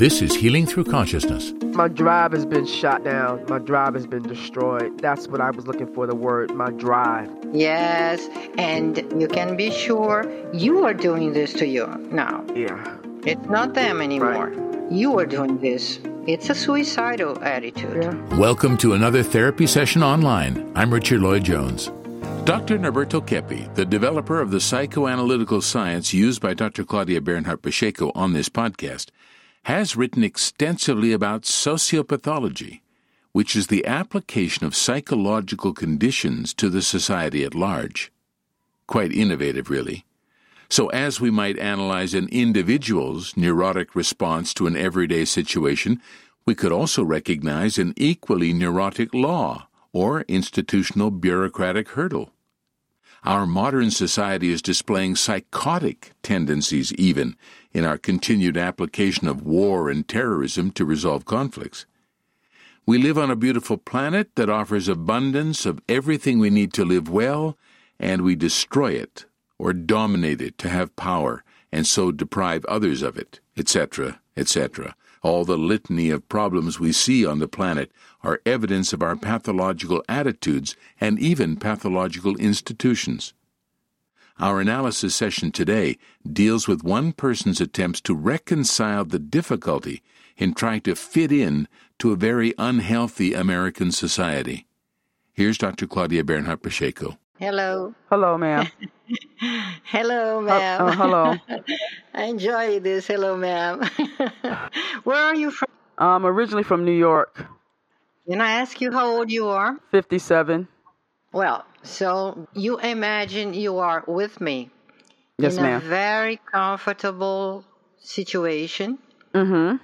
This is Healing Through Consciousness. My drive has been shot down. My drive has been destroyed. That's what I was looking for the word, my drive. Yes, and you can be sure you are doing this to you now. Yeah. It's not them anymore. Right. You are doing this. It's a suicidal attitude. Yeah. Welcome to another therapy session online. I'm Richard Lloyd Jones. Dr. Norberto Keppe, the developer of the psychoanalytical science used by Dr. Claudia Bernhardt Pacheco on this podcast, has written extensively about sociopathology, which is the application of psychological conditions to the society at large. Quite innovative, really. So, as we might analyze an individual's neurotic response to an everyday situation, we could also recognize an equally neurotic law or institutional bureaucratic hurdle. Our modern society is displaying psychotic tendencies, even in our continued application of war and terrorism to resolve conflicts. We live on a beautiful planet that offers abundance of everything we need to live well, and we destroy it or dominate it to have power and so deprive others of it, etc., etc. All the litany of problems we see on the planet are evidence of our pathological attitudes and even pathological institutions. Our analysis session today deals with one person's attempts to reconcile the difficulty in trying to fit in to a very unhealthy American society. Here's Dr. Claudia Bernhardt Pacheco. Hello. Hello, ma'am. hello, ma'am. Uh, uh, hello. I enjoy this. Hello, ma'am. Where are you from? I'm originally from New York. Can I ask you how old you are? 57. Well, so you imagine you are with me yes, in ma'am. a very comfortable situation. Mm-hmm.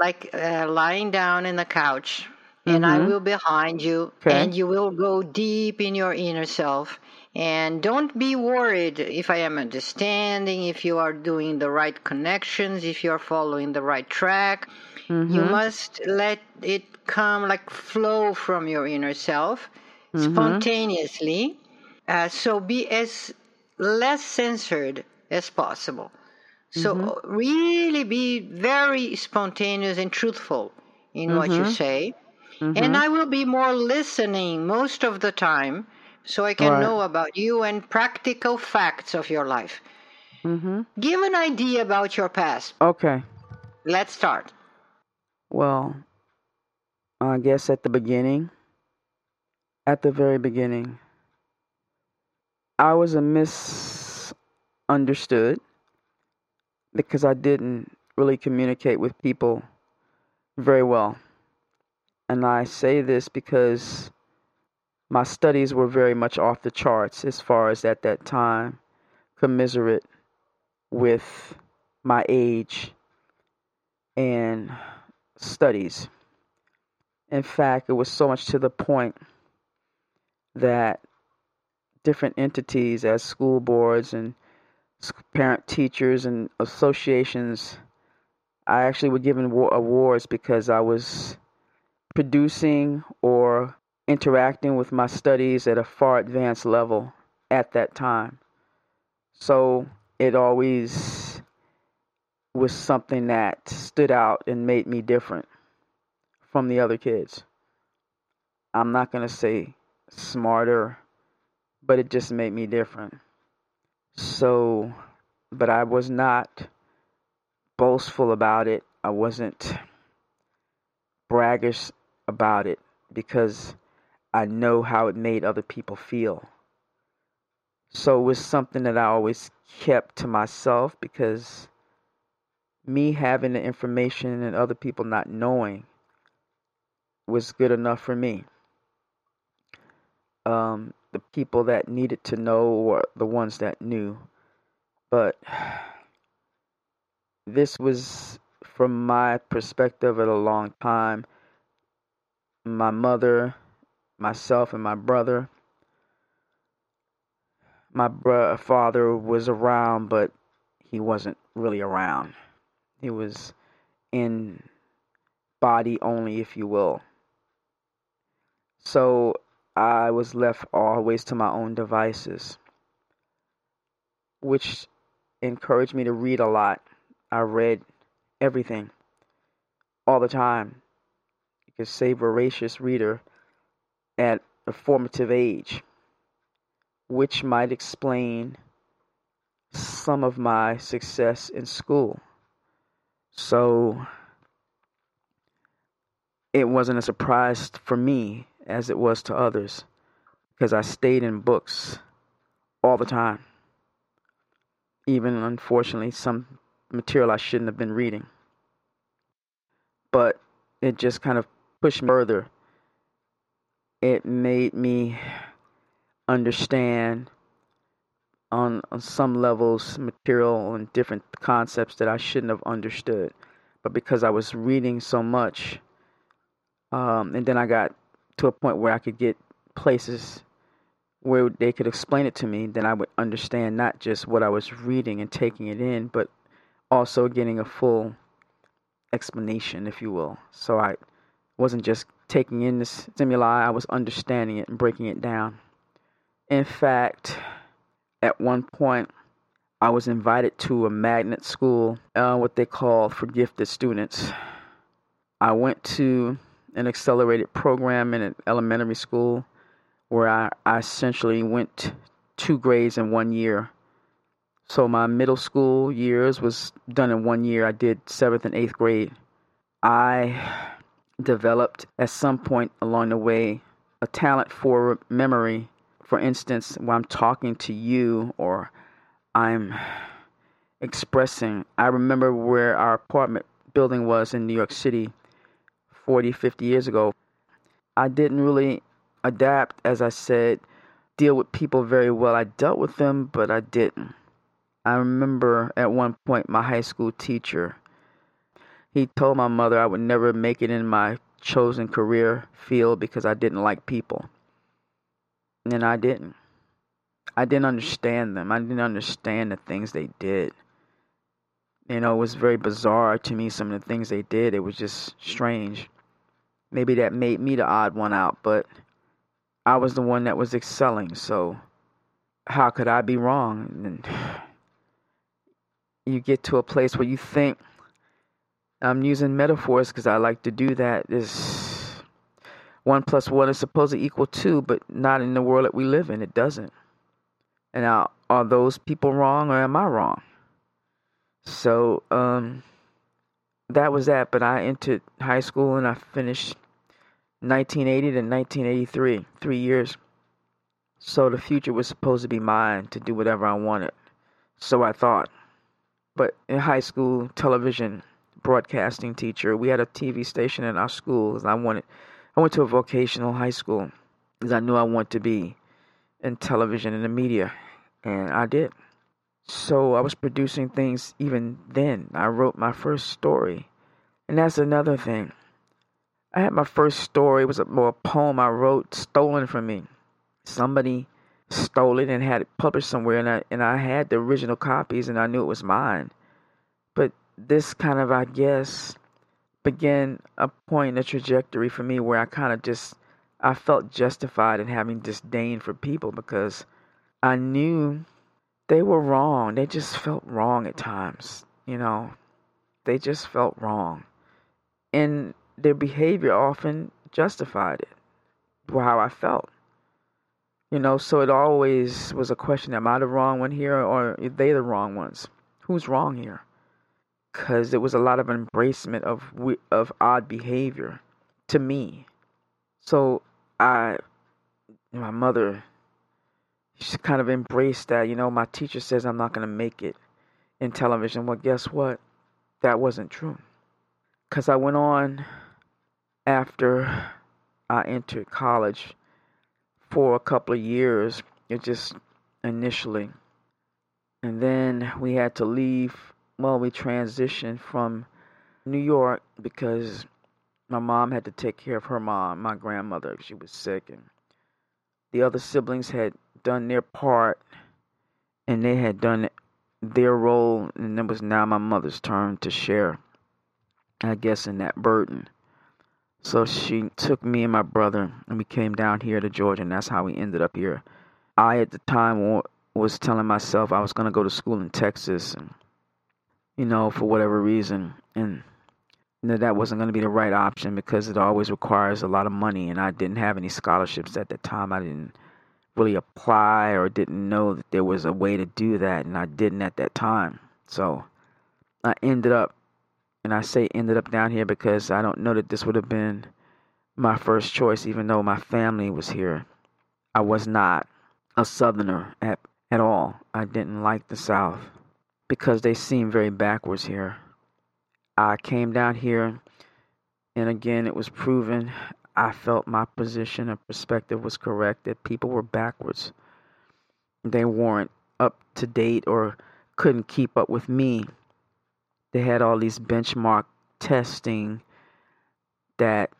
Like uh, lying down in the couch, and mm-hmm. I will behind you, okay. and you will go deep in your inner self. And don't be worried if I am understanding, if you are doing the right connections, if you are following the right track. Mm-hmm. You must let it come like flow from your inner self mm-hmm. spontaneously. Uh, so be as less censored as possible. So mm-hmm. really be very spontaneous and truthful in what you Mm-hmm. say. Mhm. And I will be more listening most of the time so I can Right. know about you and practical facts of your life. Mm-hmm. Give an idea about your past. Okay. Let's start. Well, I guess at the beginning, at the very beginning, I was a misunderstood because I didn't really communicate with people very well. And I say this because my studies were very much off the charts as far as at that time, commiserate with my age and studies. In fact, it was so much to the point that different entities, as school boards and parent teachers and associations, I actually were given awards because I was producing or interacting with my studies at a far advanced level at that time. So it always was something that stood out and made me different from the other kids. I'm not going to say smarter, but it just made me different. So, but I was not boastful about it. I wasn't braggish about it because I know how it made other people feel. So it was something that I always kept to myself because me having the information and other people not knowing was good enough for me. Um, the people that needed to know were the ones that knew. But this was, from my perspective, at a long time. My mother, myself, and my brother. My bro- father was around, but he wasn't really around. He was in body only, if you will. So I was left always to my own devices, which encouraged me to read a lot. I read everything all the time. Could say voracious reader at a formative age, which might explain some of my success in school. So it wasn't a surprise for me as it was to others because I stayed in books all the time. Even unfortunately, some material I shouldn't have been reading. But it just kind of pushed me further. It made me understand on, on some levels material and different concepts that I shouldn't have understood. But because I was reading so much, um, and then I got to a point where I could get places where they could explain it to me, then I would understand not just what I was reading and taking it in, but also getting a full explanation, if you will. So I wasn't just taking in the stimuli, I was understanding it and breaking it down. In fact, at one point, I was invited to a magnet school, uh, what they call for gifted students. I went to an accelerated program in an elementary school where I, I essentially went two grades in one year. So my middle school years was done in one year. I did seventh and eighth grade. I developed at some point along the way a talent for memory. For instance, when I'm talking to you or I'm expressing, I remember where our apartment building was in New York City 40, 50 years ago. I didn't really adapt, as I said, deal with people very well. I dealt with them, but I didn't. I remember at one point my high school teacher, he told my mother I would never make it in my chosen career field because I didn't like people. And I didn't. I didn't understand them. I didn't understand the things they did. You know, it was very bizarre to me, some of the things they did. It was just strange. Maybe that made me the odd one out, but I was the one that was excelling, so how could I be wrong? And you get to a place where you think I'm using metaphors because I like to do that. Is one plus one is supposed to equal two, but not in the world that we live in. It doesn't. And now, are those people wrong or am I wrong? So, um, that was that. But I entered high school and I finished 1980 to 1983, three years. So the future was supposed to be mine to do whatever I wanted. So I thought. But in high school, television broadcasting teacher, we had a TV station in our school. I wanted, I went to a vocational high school because I knew I wanted to be in television and the media, and I did. So I was producing things even then. I wrote my first story. And that's another thing. I had my first story, it was a, a poem I wrote stolen from me. Somebody stole it and had it published somewhere and I and I had the original copies and I knew it was mine. But this kind of I guess began a point, a trajectory for me where I kind of just I felt justified in having disdain for people because I knew they were wrong. They just felt wrong at times, you know. They just felt wrong. And their behavior often justified it, how I felt. You know, so it always was a question am I the wrong one here or are they the wrong ones? Who's wrong here? Because there was a lot of embracement of, of odd behavior to me. So I, my mother she kind of embraced that. You know, my teacher says I'm not going to make it in television. Well, guess what? That wasn't true. Because I went on after I entered college for a couple of years. It just initially. And then we had to leave. Well, we transitioned from New York because my mom had to take care of her mom, my grandmother. She was sick, and the other siblings had done their part and they had done their role, and it was now my mother's turn to share, I guess, in that burden. So she took me and my brother, and we came down here to Georgia, and that's how we ended up here. I, at the time, was telling myself I was going to go to school in Texas, and you know, for whatever reason, and that that wasn't going to be the right option because it always requires a lot of money, and I didn't have any scholarships at the time. I didn't really apply or didn't know that there was a way to do that, and I didn't at that time. So I ended up, and I say ended up down here because I don't know that this would have been my first choice, even though my family was here. I was not a Southerner at, at all. I didn't like the South because they seemed very backwards here. I came down here, and again, it was proven I felt my position and perspective was correct, that people were backwards. They weren't up to date or couldn't keep up with me. They had all these benchmark testing that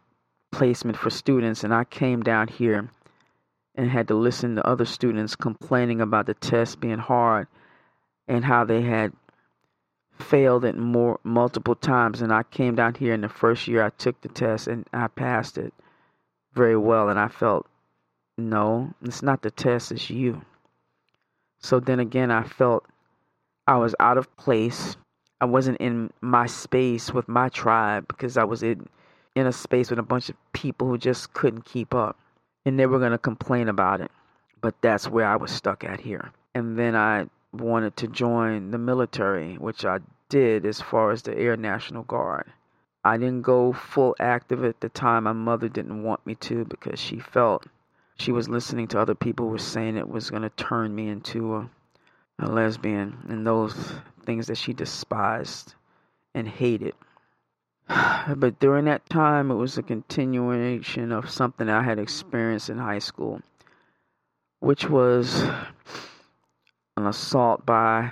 placement for students, and I came down here and had to listen to other students complaining about the test being hard and how they had failed it more multiple times. And I came down here in the first year I took the test and I passed it very well and I felt no it's not the test it's you. So then again I felt I was out of place. I wasn't in my space with my tribe because I was in in a space with a bunch of people who just couldn't keep up and they were going to complain about it. But that's where I was stuck at here. And then I wanted to join the military, which I did as far as the Air National Guard. I didn't go full active at the time. My mother didn't want me to because she felt she was listening to other people who were saying it was going to turn me into a, a lesbian and those things that she despised and hated. But during that time, it was a continuation of something I had experienced in high school, which was an assault by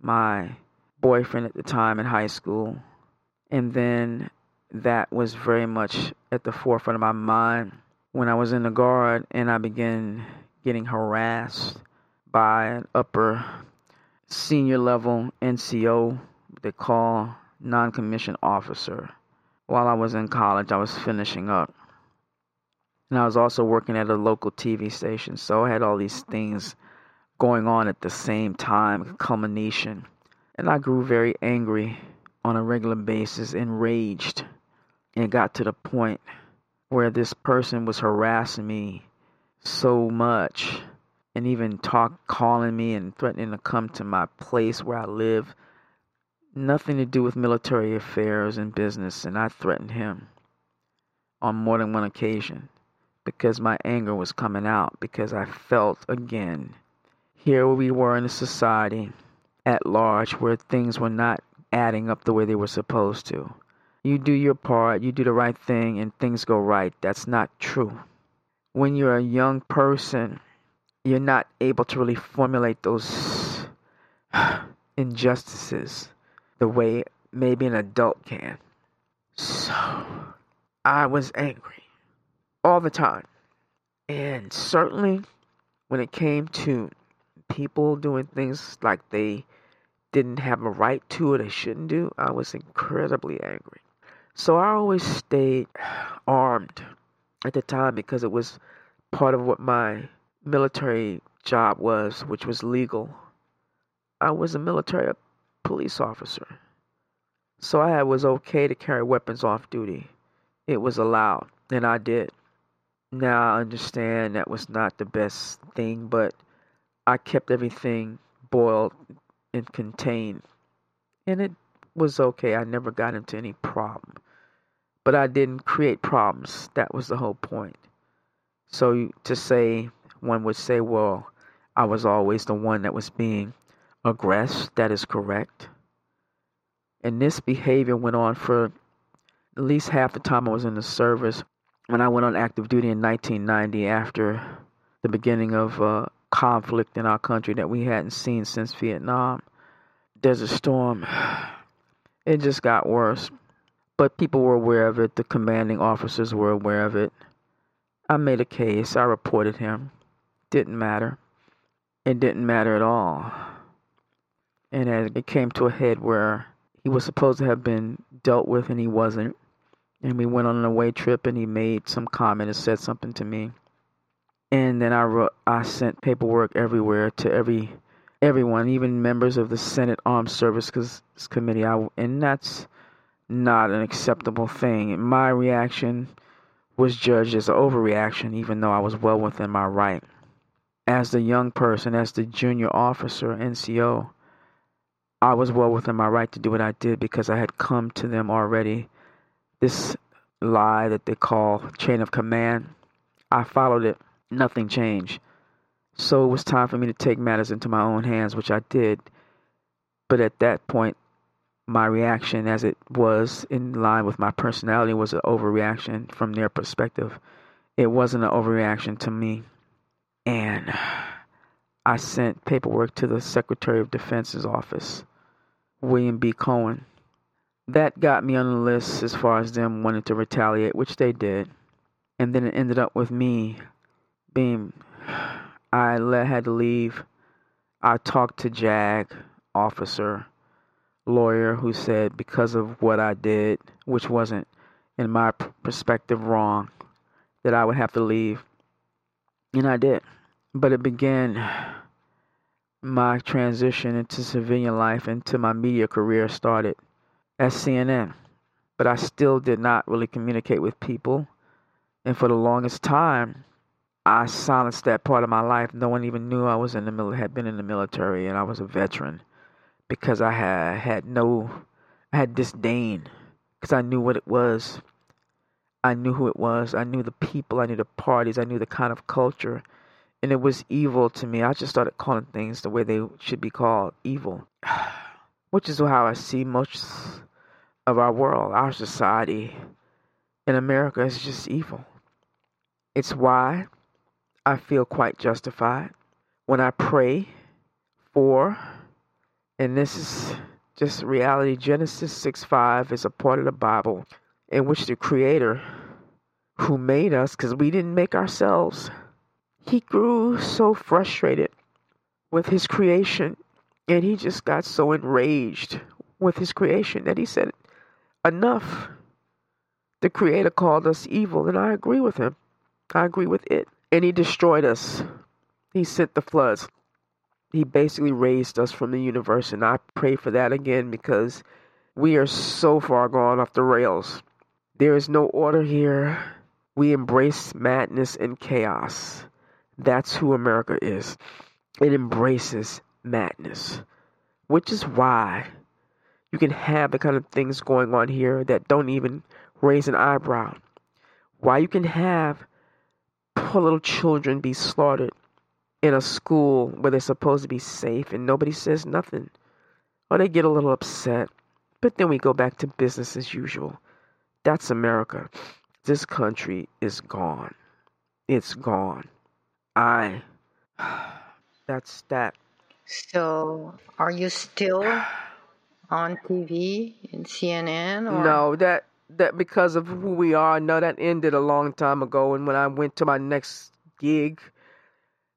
my boyfriend at the time in high school. And then that was very much at the forefront of my mind when I was in the guard and I began getting harassed by an upper senior level NCO, they call non commissioned officer. While I was in college, I was finishing up. And I was also working at a local TV station, so I had all these things going on at the same time, culmination. And I grew very angry on a regular basis, enraged, and got to the point where this person was harassing me so much and even talk calling me and threatening to come to my place where I live. Nothing to do with military affairs and business, and I threatened him on more than one occasion because my anger was coming out because I felt again here we were in a society at large where things were not adding up the way they were supposed to. You do your part, you do the right thing, and things go right. That's not true. When you're a young person, you're not able to really formulate those injustices the way maybe an adult can. So, I was angry all the time. And certainly when it came to people doing things like they didn't have a right to or they shouldn't do, I was incredibly angry. So I always stayed armed at the time because it was part of what my military job was, which was legal. I was a military police officer. So I was okay to carry weapons off duty. It was allowed, and I did. Now I understand that was not the best thing, but I kept everything boiled and contained. And it was okay. I never got into any problem. But I didn't create problems. That was the whole point. So to say, one would say, well, I was always the one that was being aggressed. That is correct. And this behavior went on for at least half the time I was in the service. When I went on active duty in 1990 after the beginning of uh, conflict in our country that we hadn't seen since Vietnam. Desert Storm, it just got worse. But people were aware of it, the commanding officers were aware of it. I made a case, I reported him. Didn't matter. It didn't matter at all. And as it came to a head where he was supposed to have been dealt with and he wasn't. And we went on an away trip and he made some comment and said something to me and then I wrote, I sent paperwork everywhere to every everyone, even members of the Senate Armed Services Committee. I, and that's not an acceptable thing. My reaction was judged as an overreaction, even though I was well within my right. As the young person, as the junior officer, NCO, I was well within my right to do what I did because I had come to them already. This lie that they call chain of command, I followed it. Nothing changed. So it was time for me to take matters into my own hands, which I did. But at that point, my reaction, as it was in line with my personality, was an overreaction from their perspective. It wasn't an overreaction to me. And I sent paperwork to the Secretary of Defense's office, William B. Cohen. That got me on the list as far as them wanting to retaliate, which they did. And then it ended up with me being I had to leave. I talked to JAG officer, lawyer, who said because of what I did, which wasn't in my perspective wrong, that I would have to leave. And I did. But it began my transition into civilian life, into my media career started at CNN. But I still did not really communicate with people. And for the longest time, I silenced that part of my life. No one even knew I was in the mil- had been in the military and I was a veteran because I had had no I had disdain because I knew what it was. I knew who it was. I knew the people. I knew the parties. I knew the kind of culture. And it was evil to me. I just started calling things the way they should be called evil, which is how I see most of our world, our society in America is just evil. It's why I feel quite justified when I pray for, and this is just reality. Genesis 6 5 is a part of the Bible in which the Creator, who made us, because we didn't make ourselves, he grew so frustrated with his creation and he just got so enraged with his creation that he said, Enough. The Creator called us evil, and I agree with him. I agree with it and he destroyed us. He sent the floods. He basically raised us from the universe, and I pray for that again because we are so far gone off the rails. There is no order here. We embrace madness and chaos. That's who America is. It embraces madness, which is why you can have the kind of things going on here that don't even raise an eyebrow. Why you can have poor little children be slaughtered in a school where they're supposed to be safe and nobody says nothing. Or they get a little upset. But then we go back to business as usual. That's America. This country is gone. It's gone. I. That's that. So, are you still on TV in CNN? Or? No, that that because of who we are, no, that ended a long time ago. And when I went to my next gig,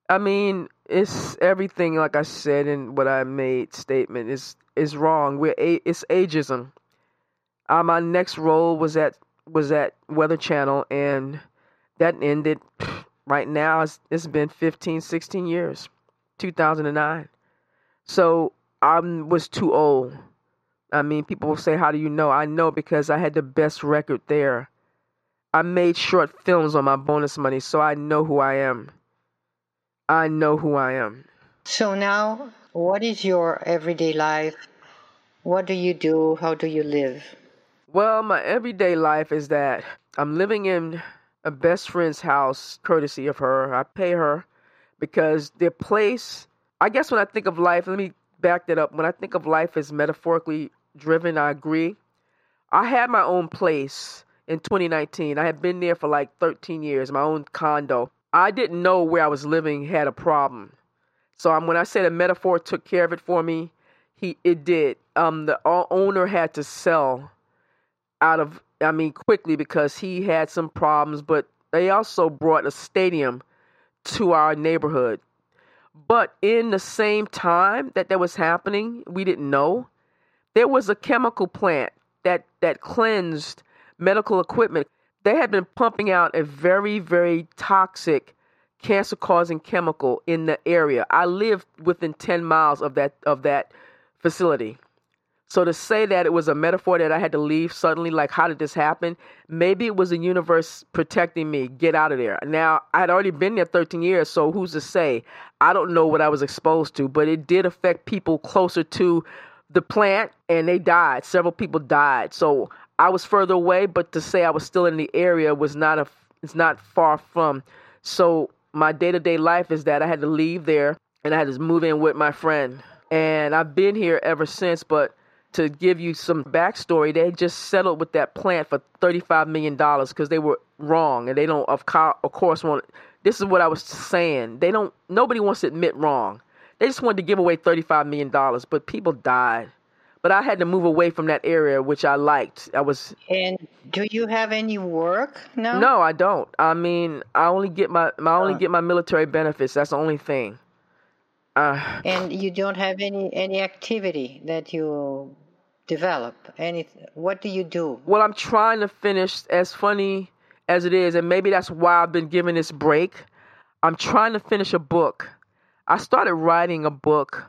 I mean, it's everything like I said in what I made statement is is wrong. We're it's ageism. Uh, my next role was at was at Weather Channel, and that ended. Right now, it's, it's been 15, 16 years, 2009. So I was too old I mean, people will say, How do you know? I know because I had the best record there. I made short films on my bonus money, so I know who I am. I know who I am. So now, what is your everyday life? What do you do? How do you live? Well, my everyday life is that I'm living in a best friend's house, courtesy of her. I pay her because their place, I guess when I think of life, let me back that up. When I think of life as metaphorically driven, I agree. I had my own place in 2019. I had been there for like 13 years, my own condo. I didn't know where I was living had a problem. So um, when I say the metaphor took care of it for me, he it did. Um, the owner had to sell out of, I mean, quickly because he had some problems. But they also brought a stadium to our neighborhood. But in the same time that that was happening, we didn't know there was a chemical plant that that cleansed medical equipment. They had been pumping out a very very toxic cancer causing chemical in the area. I lived within 10 miles of that of that facility. So to say that it was a metaphor that I had to leave suddenly, like how did this happen? Maybe it was the universe protecting me. Get out of there. Now I had already been there 13 years, so who's to say? I don't know what I was exposed to, but it did affect people closer to the plant, and they died. Several people died. So I was further away, but to say I was still in the area was not a. It's not far from. So my day to day life is that I had to leave there and I had to move in with my friend, and I've been here ever since, but to give you some backstory, they just settled with that plant for $35 million because they were wrong. And they don't, of, course, want. This is what I was saying. They don't, nobody wants to admit wrong. They just wanted to give away $35 million, but people died. But I had to move away from that area, which I liked. I was. And do you have any work now? No, I don't. I mean, I only get my, I only oh. get my military benefits. That's the only thing. Uh, and you don't have any any activity that you develop? Any? What do you do? Well, I'm trying to finish. As funny as it is, and maybe that's why I've been given this break. I'm trying to finish a book. I started writing a book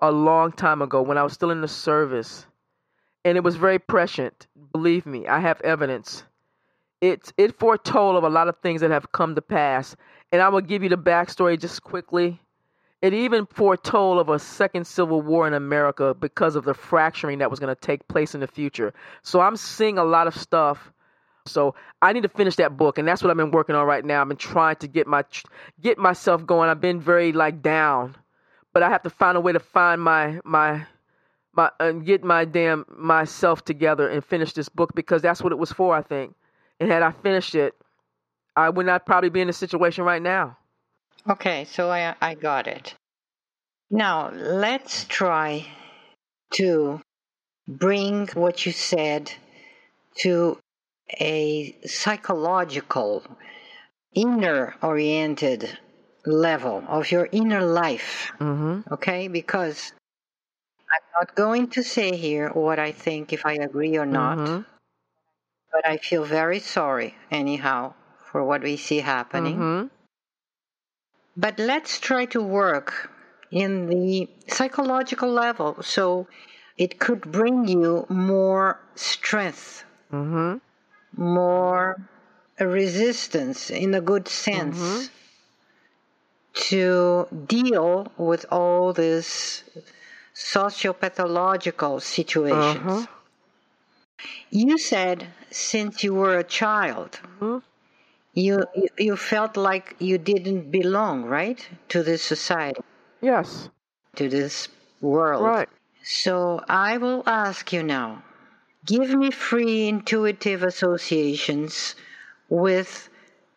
a long time ago when I was still in the service, and it was very prescient. Believe me, I have evidence. It it foretold of a lot of things that have come to pass, and I will give you the backstory just quickly it even foretold of a second civil war in America because of the fracturing that was going to take place in the future. So I'm seeing a lot of stuff. So I need to finish that book, and that's what I've been working on right now. I've been trying to get my get myself going. I've been very like down, but I have to find a way to find my my my and get my damn myself together and finish this book because that's what it was for. I think, and had I finished it, I would not probably be in this situation right now. Okay, so I, I got it. Now, let's try to bring what you said to a psychological, inner oriented level of your inner life. Mm-hmm. Okay? Because I'm not going to say here what I think if I agree or not, mm-hmm. but I feel very sorry, anyhow, for what we see happening. Mm-hmm. But let's try to work in the psychological level so it could bring you more strength, mm-hmm. More resistance in a good sense mm-hmm. to deal with all these sociopathological situations. Uh-huh. You said since you were a child, mm-hmm you you felt like you didn't belong, right, to this society. Yes. To this world. Right. So I will ask you now. Give me free intuitive associations with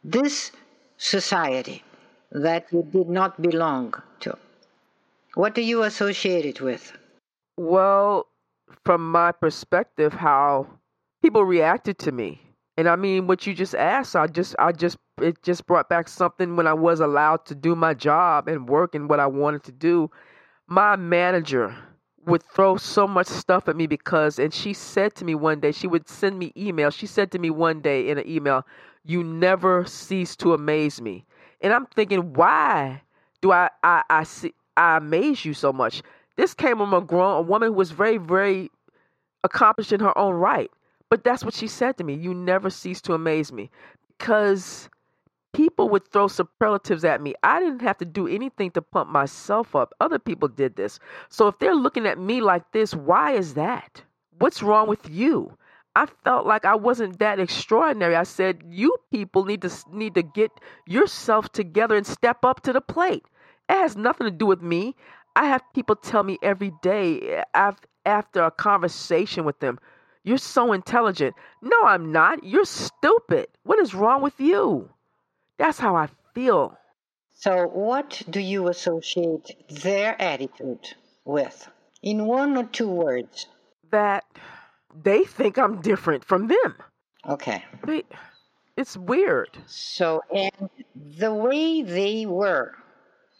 this society that you did not belong to. What do you associate it with? Well, from my perspective, how people reacted to me and I mean, what you just asked, I just, I just, it just brought back something when I was allowed to do my job and work and what I wanted to do. My manager would throw so much stuff at me because, and she said to me one day, she would send me emails. She said to me one day in an email, "You never cease to amaze me." And I'm thinking, why do I, I, I see, I amaze you so much? This came from a grown, a woman who was very, very accomplished in her own right. But that's what she said to me. You never cease to amaze me. Because people would throw superlatives at me. I didn't have to do anything to pump myself up. Other people did this. So if they're looking at me like this, why is that? What's wrong with you? I felt like I wasn't that extraordinary. I said, "You people need to need to get yourself together and step up to the plate." It has nothing to do with me. I have people tell me every day eh, after a conversation with them, you're so intelligent. No, I'm not. You're stupid. What is wrong with you? That's how I feel. So, what do you associate their attitude with? In one or two words? That they think I'm different from them. Okay. They, it's weird. So, and the way they were,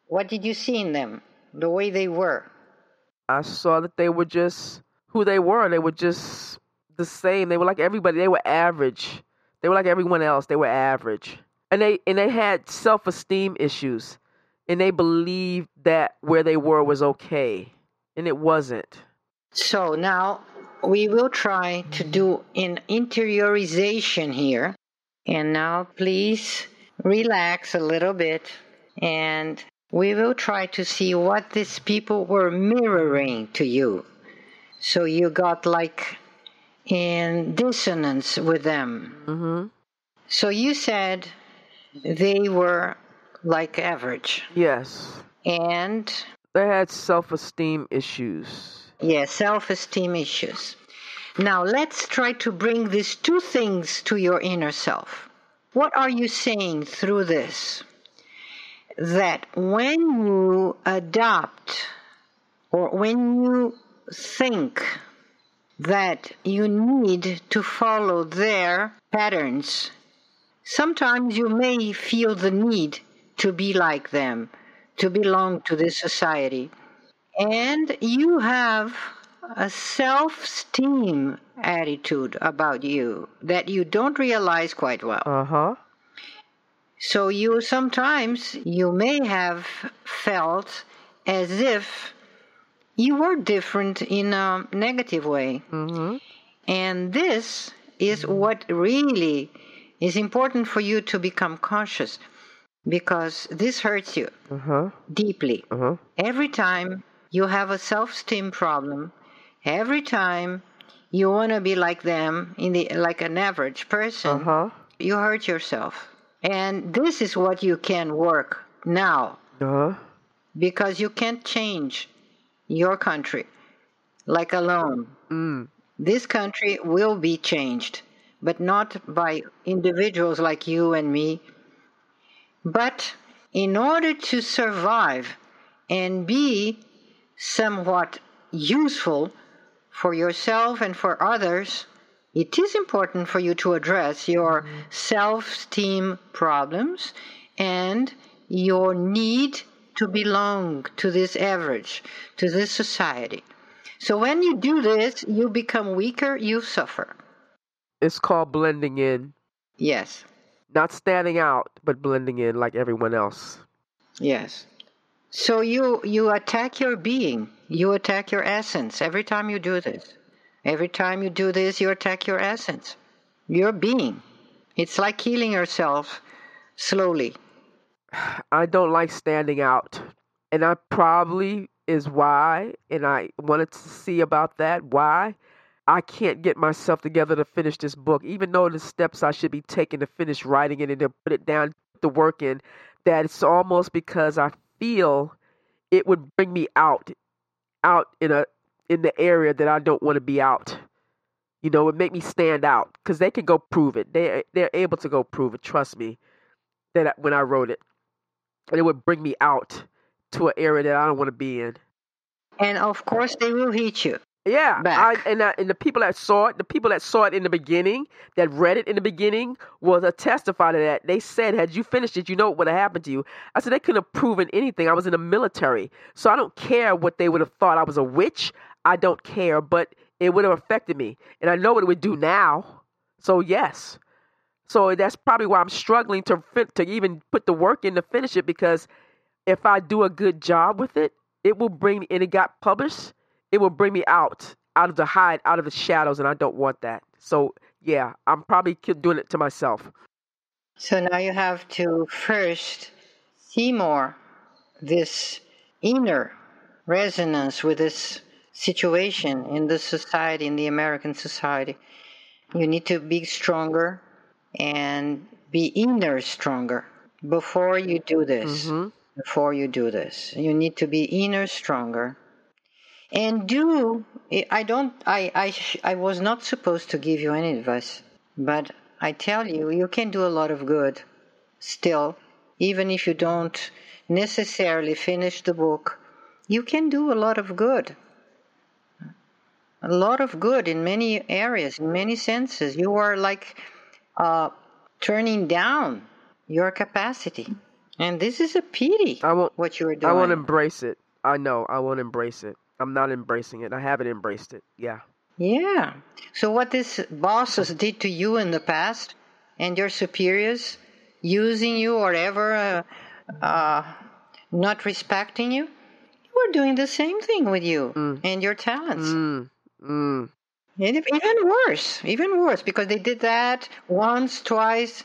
what did you see in them? The way they were? I saw that they were just who they were. They were just the same. They were like everybody. They were average. They were like everyone else. They were average. And they and they had self-esteem issues. And they believed that where they were was okay. And it wasn't. So now we will try to do an interiorization here. And now please relax a little bit and we will try to see what these people were mirroring to you. So you got like in dissonance with them. Mm-hmm. So you said they were like average. Yes. And They had self esteem issues. yeah, self esteem issues. Now let's try to bring these two things to your inner self. What are you saying through this? That when you adopt or when you think that you need to follow their patterns, sometimes you may feel the need to be like them, to belong to this society. And you have a self esteem attitude about you that you don't realize quite well. Uh huh. So you sometimes you may have felt as if you were different in a negative way. Mm-hmm. And this is what really is important for you to become conscious because this hurts you Uh huh. deeply. Uh huh. Every time you have a self esteem problem, every time you want to be like them, in the, like an average person, Uh huh. you hurt yourself. And this is what you can work now Uh huh. because you can't change your country like alone. Mm. This country will be changed, but not by individuals like you and me. But in order to survive and be somewhat useful for yourself and for others, it is important for you to address your mm-hmm. self esteem problems and your need to belong to this average, to this society. So when you do this, you become weaker, you suffer. It's called blending in. Yes, Not standing out, but blending in like everyone else. yes. So you you attack your being, you attack your essence every time you do this. Every time you do this, you attack your essence, your being. It's like healing yourself slowly. I don't like standing out. And I probably is why, and I wanted to see about that, why I can't get myself together to finish this book, even though the steps I should be taking to finish writing it and to put it down, put the work in, that it's almost because I feel it would bring me out, out in a in the area that I don't want to be out. You know, it make me stand out because they can go prove it. They they're able to go prove it. Trust me. That when I wrote it, it would bring me out to an area that I don't want to be in. And of course, they will hit you. Yeah, I, and I, and the people that saw it, the people that saw it in the beginning, that read it in the beginning, was a testify to that. They said, "Had you finished it, you know what would have happened to you." I said they couldn't have proven anything. I was in the military, so I don't care what they would have thought. I was a witch. I don't care, but it would have affected me, and I know what it would do now. So yes, so that's probably why I'm struggling to to even put the work in to finish it because if I do a good job with it, it will bring and it got published, it will bring me out out of the hide, out of the shadows, and I don't want that. So yeah, I'm probably doing it to myself. So now you have to first see more this inner resonance with this situation in the society, in the American society. You need to be stronger and be inner stronger before you do this. Mhm. Before you do this, you need to be inner stronger. And do I don't I I I was not supposed to give you any advice, but I tell you you can do a lot of good still even if you don't necessarily finish the book. You can do a lot of good. A lot of good in many areas, in many senses. You are like uh, turning down your capacity. And this is a pity I won't. what you are doing. I won't embrace it. I know. I won't embrace it. I'm not embracing it. I haven't embraced it. Yeah. Yeah. So what these bosses did to you in the past, and your superiors using you or ever uh, uh, not respecting you, it were doing the same thing with you Mm. and your talents. Mm. Mm. And even worse, even worse, because they did that once, twice,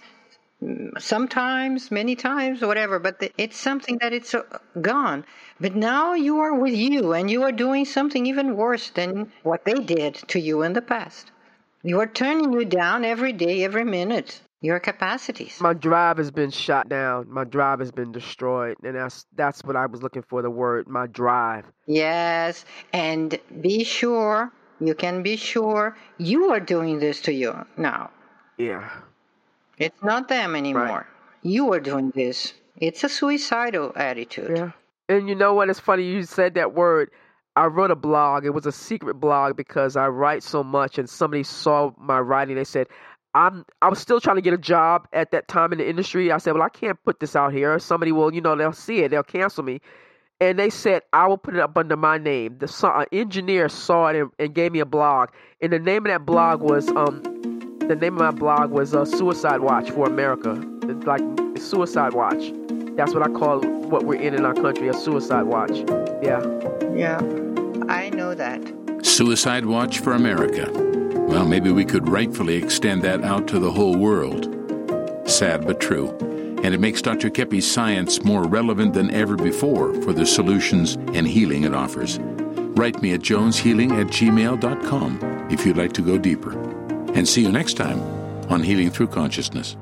sometimes, many times, whatever. But the, it's something that it's uh, gone. But now you are with you, and you are doing something even worse than what they did to you in the past. You are turning you down every day, every minute. Your capacities. My drive has been shot down. My drive has been destroyed, and that's that's what I was looking for. The word, my drive. Yes, and be sure, you can be sure you are doing this to you now. Yeah. It's not them anymore. You are doing this. It's a suicidal attitude. Yeah. And you know what? It's funny you said that word. I wrote a blog. It was a secret blog because I write so much, and somebody saw my writing. They said, "I'm." I was still trying to get a job at that time in the industry. I said, "Well, I can't put this out here. Somebody will, you know, they'll see it. They'll cancel me." And they said, "I will put it up under my name." The an engineer saw it and, and gave me a blog. And the name of that blog was um, the name of my blog was uh, Suicide Watch for America. It's like Suicide Watch. That's what I call what we're in in our country, a suicide watch. Yeah. Yeah, I know that. Suicide Watch for America. Well, maybe we could rightfully extend that out to the whole world. Sad but true. And it makes Dr. Keppe's science more relevant than ever before for the solutions and healing it offers. Write me at joneshealing at gmail.com if you'd like to go deeper. And see you next time on Healing Through Consciousness.